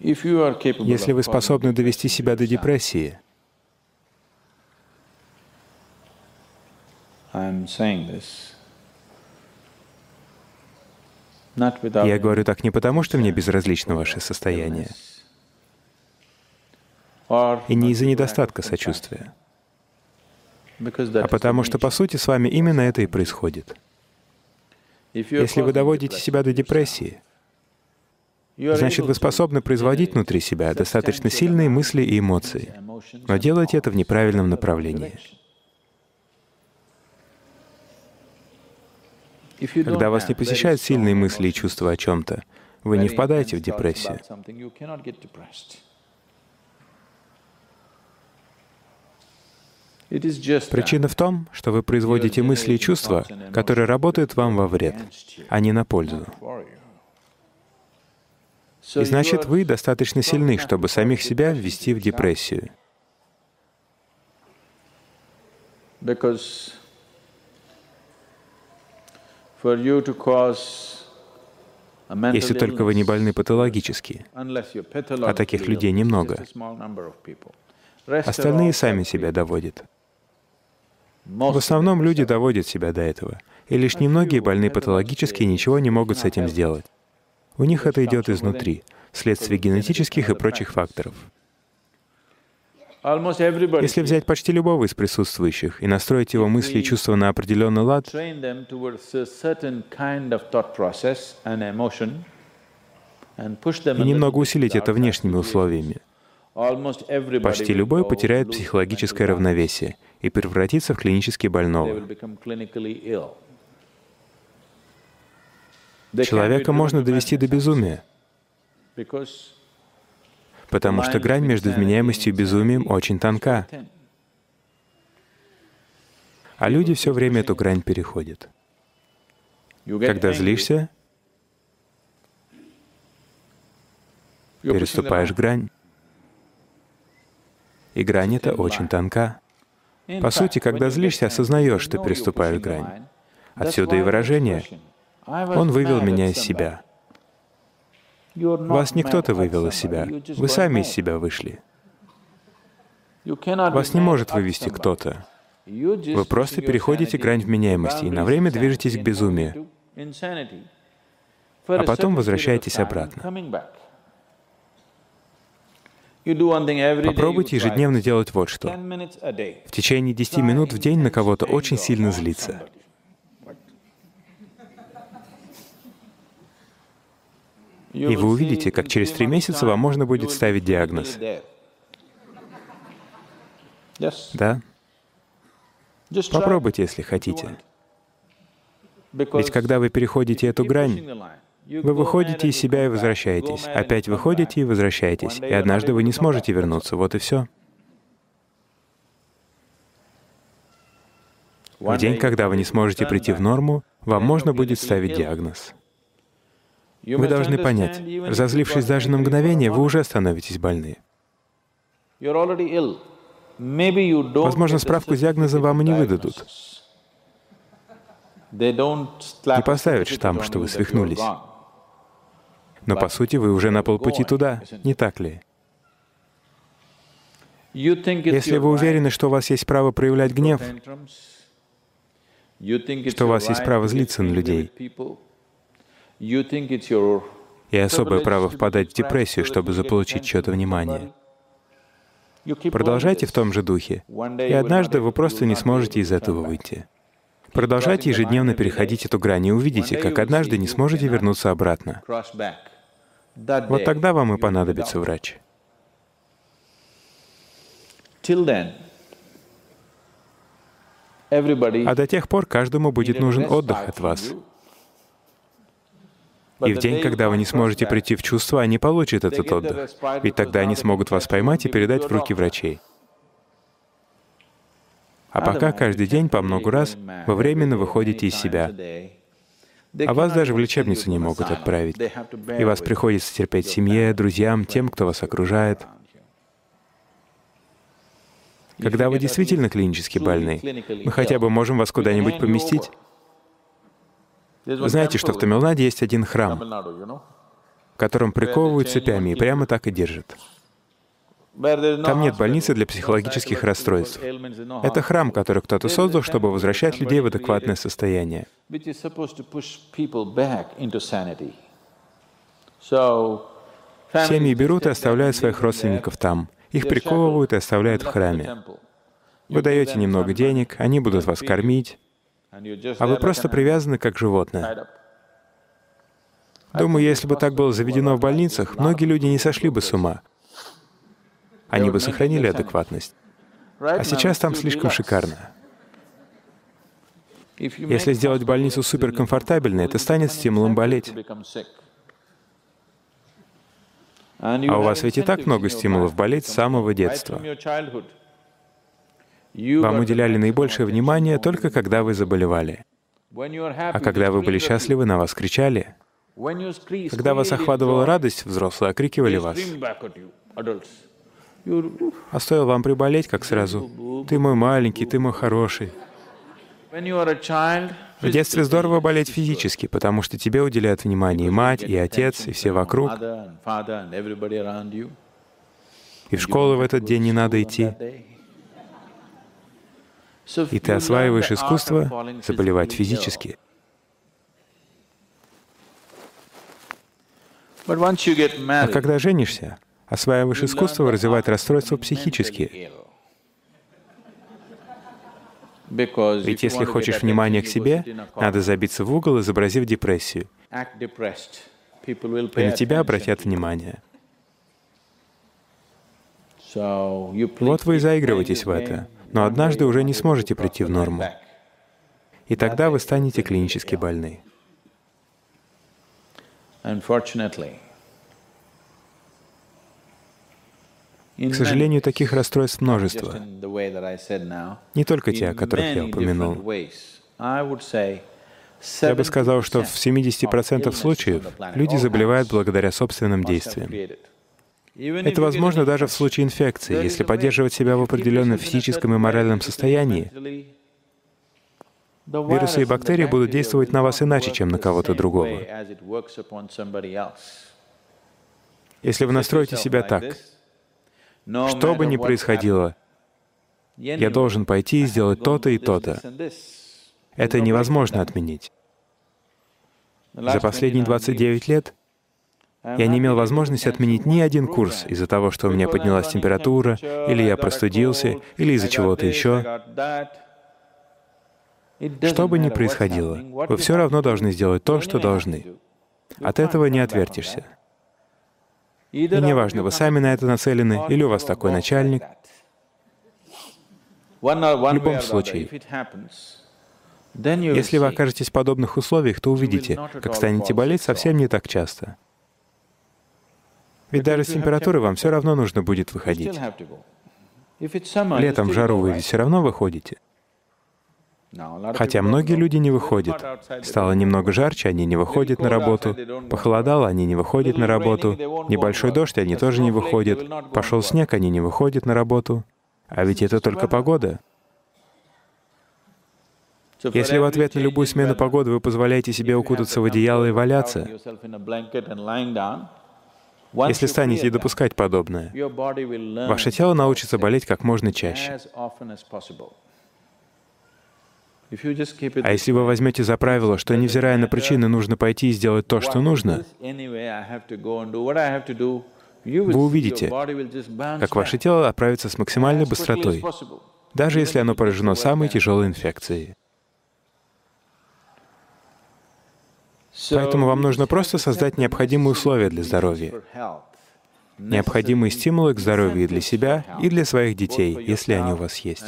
Если вы способны довести себя до депрессии, я говорю так не потому, что мне безразлично ваше состояние, и не из-за недостатка сочувствия, а потому что, по сути, с вами именно это и происходит. Если вы доводите себя до депрессии, значит, вы способны производить внутри себя достаточно сильные мысли и эмоции, но делаете это в неправильном направлении. Когда вас не посещают сильные мысли и чувства о чем-то, вы не впадаете в депрессию. Причина в том, что вы производите мысли и чувства, которые работают вам во вред, а не на пользу. И значит, вы достаточно сильны, чтобы самих себя ввести в депрессию. Если только вы не больны патологически, а таких людей немного, остальные сами себя доводят. В основном люди доводят себя до этого, и лишь немногие больны патологически ничего не могут с этим сделать. У них это идет изнутри, вследствие генетических и прочих факторов. Если взять почти любого из присутствующих и настроить его мысли и чувства на определенный лад, и немного усилить это внешними условиями, почти любой потеряет психологическое равновесие и превратится в клинически больного. Человека можно довести до безумия, потому что грань между вменяемостью и безумием очень тонка. А люди все время эту грань переходят. Когда злишься, переступаешь грань. И грань эта очень тонка. По сути, когда злишься, осознаешь, что переступаешь грань. Отсюда и выражение «Он вывел меня из себя». Вас не кто-то вывел из себя, вы сами из себя вышли. Вас не может вывести кто-то. Вы просто переходите грань вменяемости и на время движетесь к безумию, а потом возвращаетесь обратно. Попробуйте ежедневно делать вот что. В течение 10 минут в день на кого-то очень сильно злиться. И вы увидите, как через три месяца вам можно будет ставить диагноз. Да? Попробуйте, если хотите. Ведь когда вы переходите эту грань, вы выходите из себя и возвращаетесь, опять выходите и возвращаетесь, и однажды вы не сможете вернуться, вот и все. В день, когда вы не сможете прийти в норму, вам можно будет ставить диагноз. Вы должны понять, разозлившись даже на мгновение, вы уже становитесь больны. Возможно, справку с диагнозом вам и не выдадут. Не поставят штамп, что вы свихнулись. Но по сути вы уже на полпути туда, не так ли? Если вы уверены, что у вас есть право проявлять гнев, что у вас есть право злиться на людей, и особое право впадать в депрессию, чтобы заполучить чье-то внимание. Продолжайте в том же духе, и однажды вы просто не сможете из этого выйти. Продолжайте ежедневно переходить эту грань и увидите, как однажды не сможете вернуться обратно. Вот тогда вам и понадобится врач. А до тех пор каждому будет нужен отдых от вас. И в день, когда вы не сможете прийти в чувство, они получат этот отдых. Ведь тогда они смогут вас поймать и передать в руки врачей. А пока каждый день по много раз вы временно выходите из себя, а вас даже в лечебницу не могут отправить. И вас приходится терпеть семье, друзьям, тем, кто вас окружает. Когда вы действительно клинически больны, мы хотя бы можем вас куда-нибудь поместить. Вы знаете, что в Тамилнаде есть один храм, в котором приковывают цепями и прямо так и держат. Там нет больницы для психологических расстройств. Это храм, который кто-то создал, чтобы возвращать людей в адекватное состояние. Семьи берут и оставляют своих родственников там. Их приковывают и оставляют в храме. Вы даете немного денег, они будут вас кормить, а вы просто привязаны как животное. Думаю, если бы так было заведено в больницах, многие люди не сошли бы с ума. Они бы сохранили адекватность. А сейчас там слишком шикарно. Если сделать больницу суперкомфортабельной, это станет стимулом болеть. А у вас ведь и так много стимулов болеть с самого детства. Вам уделяли наибольшее внимание только когда вы заболевали. А когда вы были счастливы, на вас кричали. Когда вас охватывала радость, взрослые окрикивали вас. А стоило вам приболеть, как сразу. «Ты мой маленький, ты мой хороший». В детстве здорово болеть физически, потому что тебе уделяют внимание и мать, и отец, и все вокруг. И в школу в этот день не надо идти. И ты осваиваешь искусство заболевать физически. А когда женишься, осваиваешь искусство развивать расстройства психические. Ведь если хочешь внимания к себе, надо забиться в угол, изобразив депрессию. И на тебя обратят внимание. Вот вы и заигрываетесь в это, но однажды уже не сможете прийти в норму. И тогда вы станете клинически больны. К сожалению, таких расстройств множество. Не только те, о которых я упомянул. Я бы сказал, что в 70% случаев люди заболевают благодаря собственным действиям. Это возможно даже в случае инфекции, если поддерживать себя в определенном физическом и моральном состоянии. Вирусы и бактерии будут действовать на вас иначе, чем на кого-то другого. Если вы настроите себя так, что бы ни происходило, я должен пойти и сделать то-то и то-то. Это невозможно отменить. За последние 29 лет я не имел возможности отменить ни один курс из-за того, что у меня поднялась температура, или я простудился, или из-за чего-то еще. Что бы ни происходило, вы все равно должны сделать то, что должны. От этого не отвертишься. И неважно, вы сами на это нацелены, или у вас такой начальник. В любом случае, если вы окажетесь в подобных условиях, то увидите, как станете болеть совсем не так часто. Ведь даже с температурой вам все равно нужно будет выходить. Летом в жару вы все равно выходите. Хотя многие люди не выходят. Стало немного жарче, они не выходят на работу. Похолодало, они не выходят на работу. Небольшой дождь, они тоже не выходят. Пошел снег, они не выходят на работу. А ведь это только погода. Если в ответ на любую смену погоды вы позволяете себе укутаться в одеяло и валяться, если станете допускать подобное, ваше тело научится болеть как можно чаще. А если вы возьмете за правило, что, невзирая на причины, нужно пойти и сделать то, что нужно, вы увидите, как ваше тело отправится с максимальной быстротой, даже если оно поражено самой тяжелой инфекцией. Поэтому вам нужно просто создать необходимые условия для здоровья, необходимые стимулы к здоровью и для себя, и для своих детей, если они у вас есть.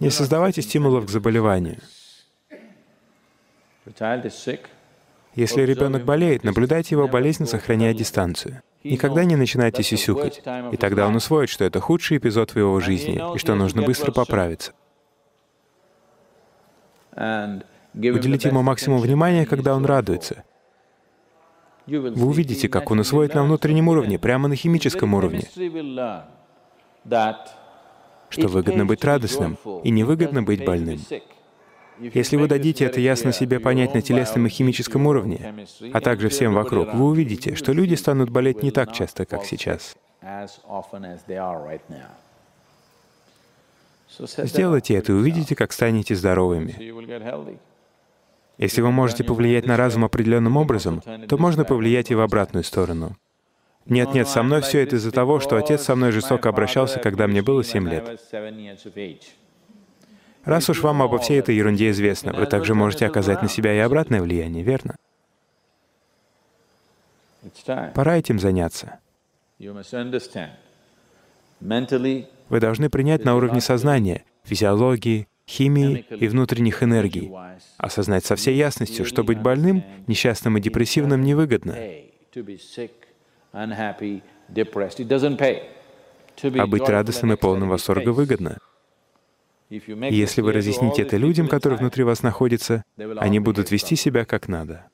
Не создавайте стимулов к заболеванию. Если ребенок болеет, наблюдайте его болезнь, сохраняя дистанцию. Никогда не начинайте сисюкать, и тогда он усвоит, что это худший эпизод в его жизни, и что нужно быстро поправиться. Уделите ему максимум внимания, когда он радуется. Вы увидите, как он усвоит на внутреннем уровне, прямо на химическом уровне что выгодно быть радостным и невыгодно быть больным. Если вы дадите это ясно себе понять на телесном и химическом уровне, а также всем вокруг, вы увидите, что люди станут болеть не так часто, как сейчас. Сделайте это и увидите, как станете здоровыми. Если вы можете повлиять на разум определенным образом, то можно повлиять и в обратную сторону. Нет, нет, со мной все это из-за того, что отец со мной жестоко обращался, когда мне было семь лет. Раз уж вам обо всей этой ерунде известно, вы также можете оказать на себя и обратное влияние, верно? Пора этим заняться. Вы должны принять на уровне сознания, физиологии, химии и внутренних энергий, осознать со всей ясностью, что быть больным, несчастным и депрессивным невыгодно. А быть радостным и полным восторга выгодно. Если вы разъясните это людям, которые внутри вас находятся, они будут вести себя как надо.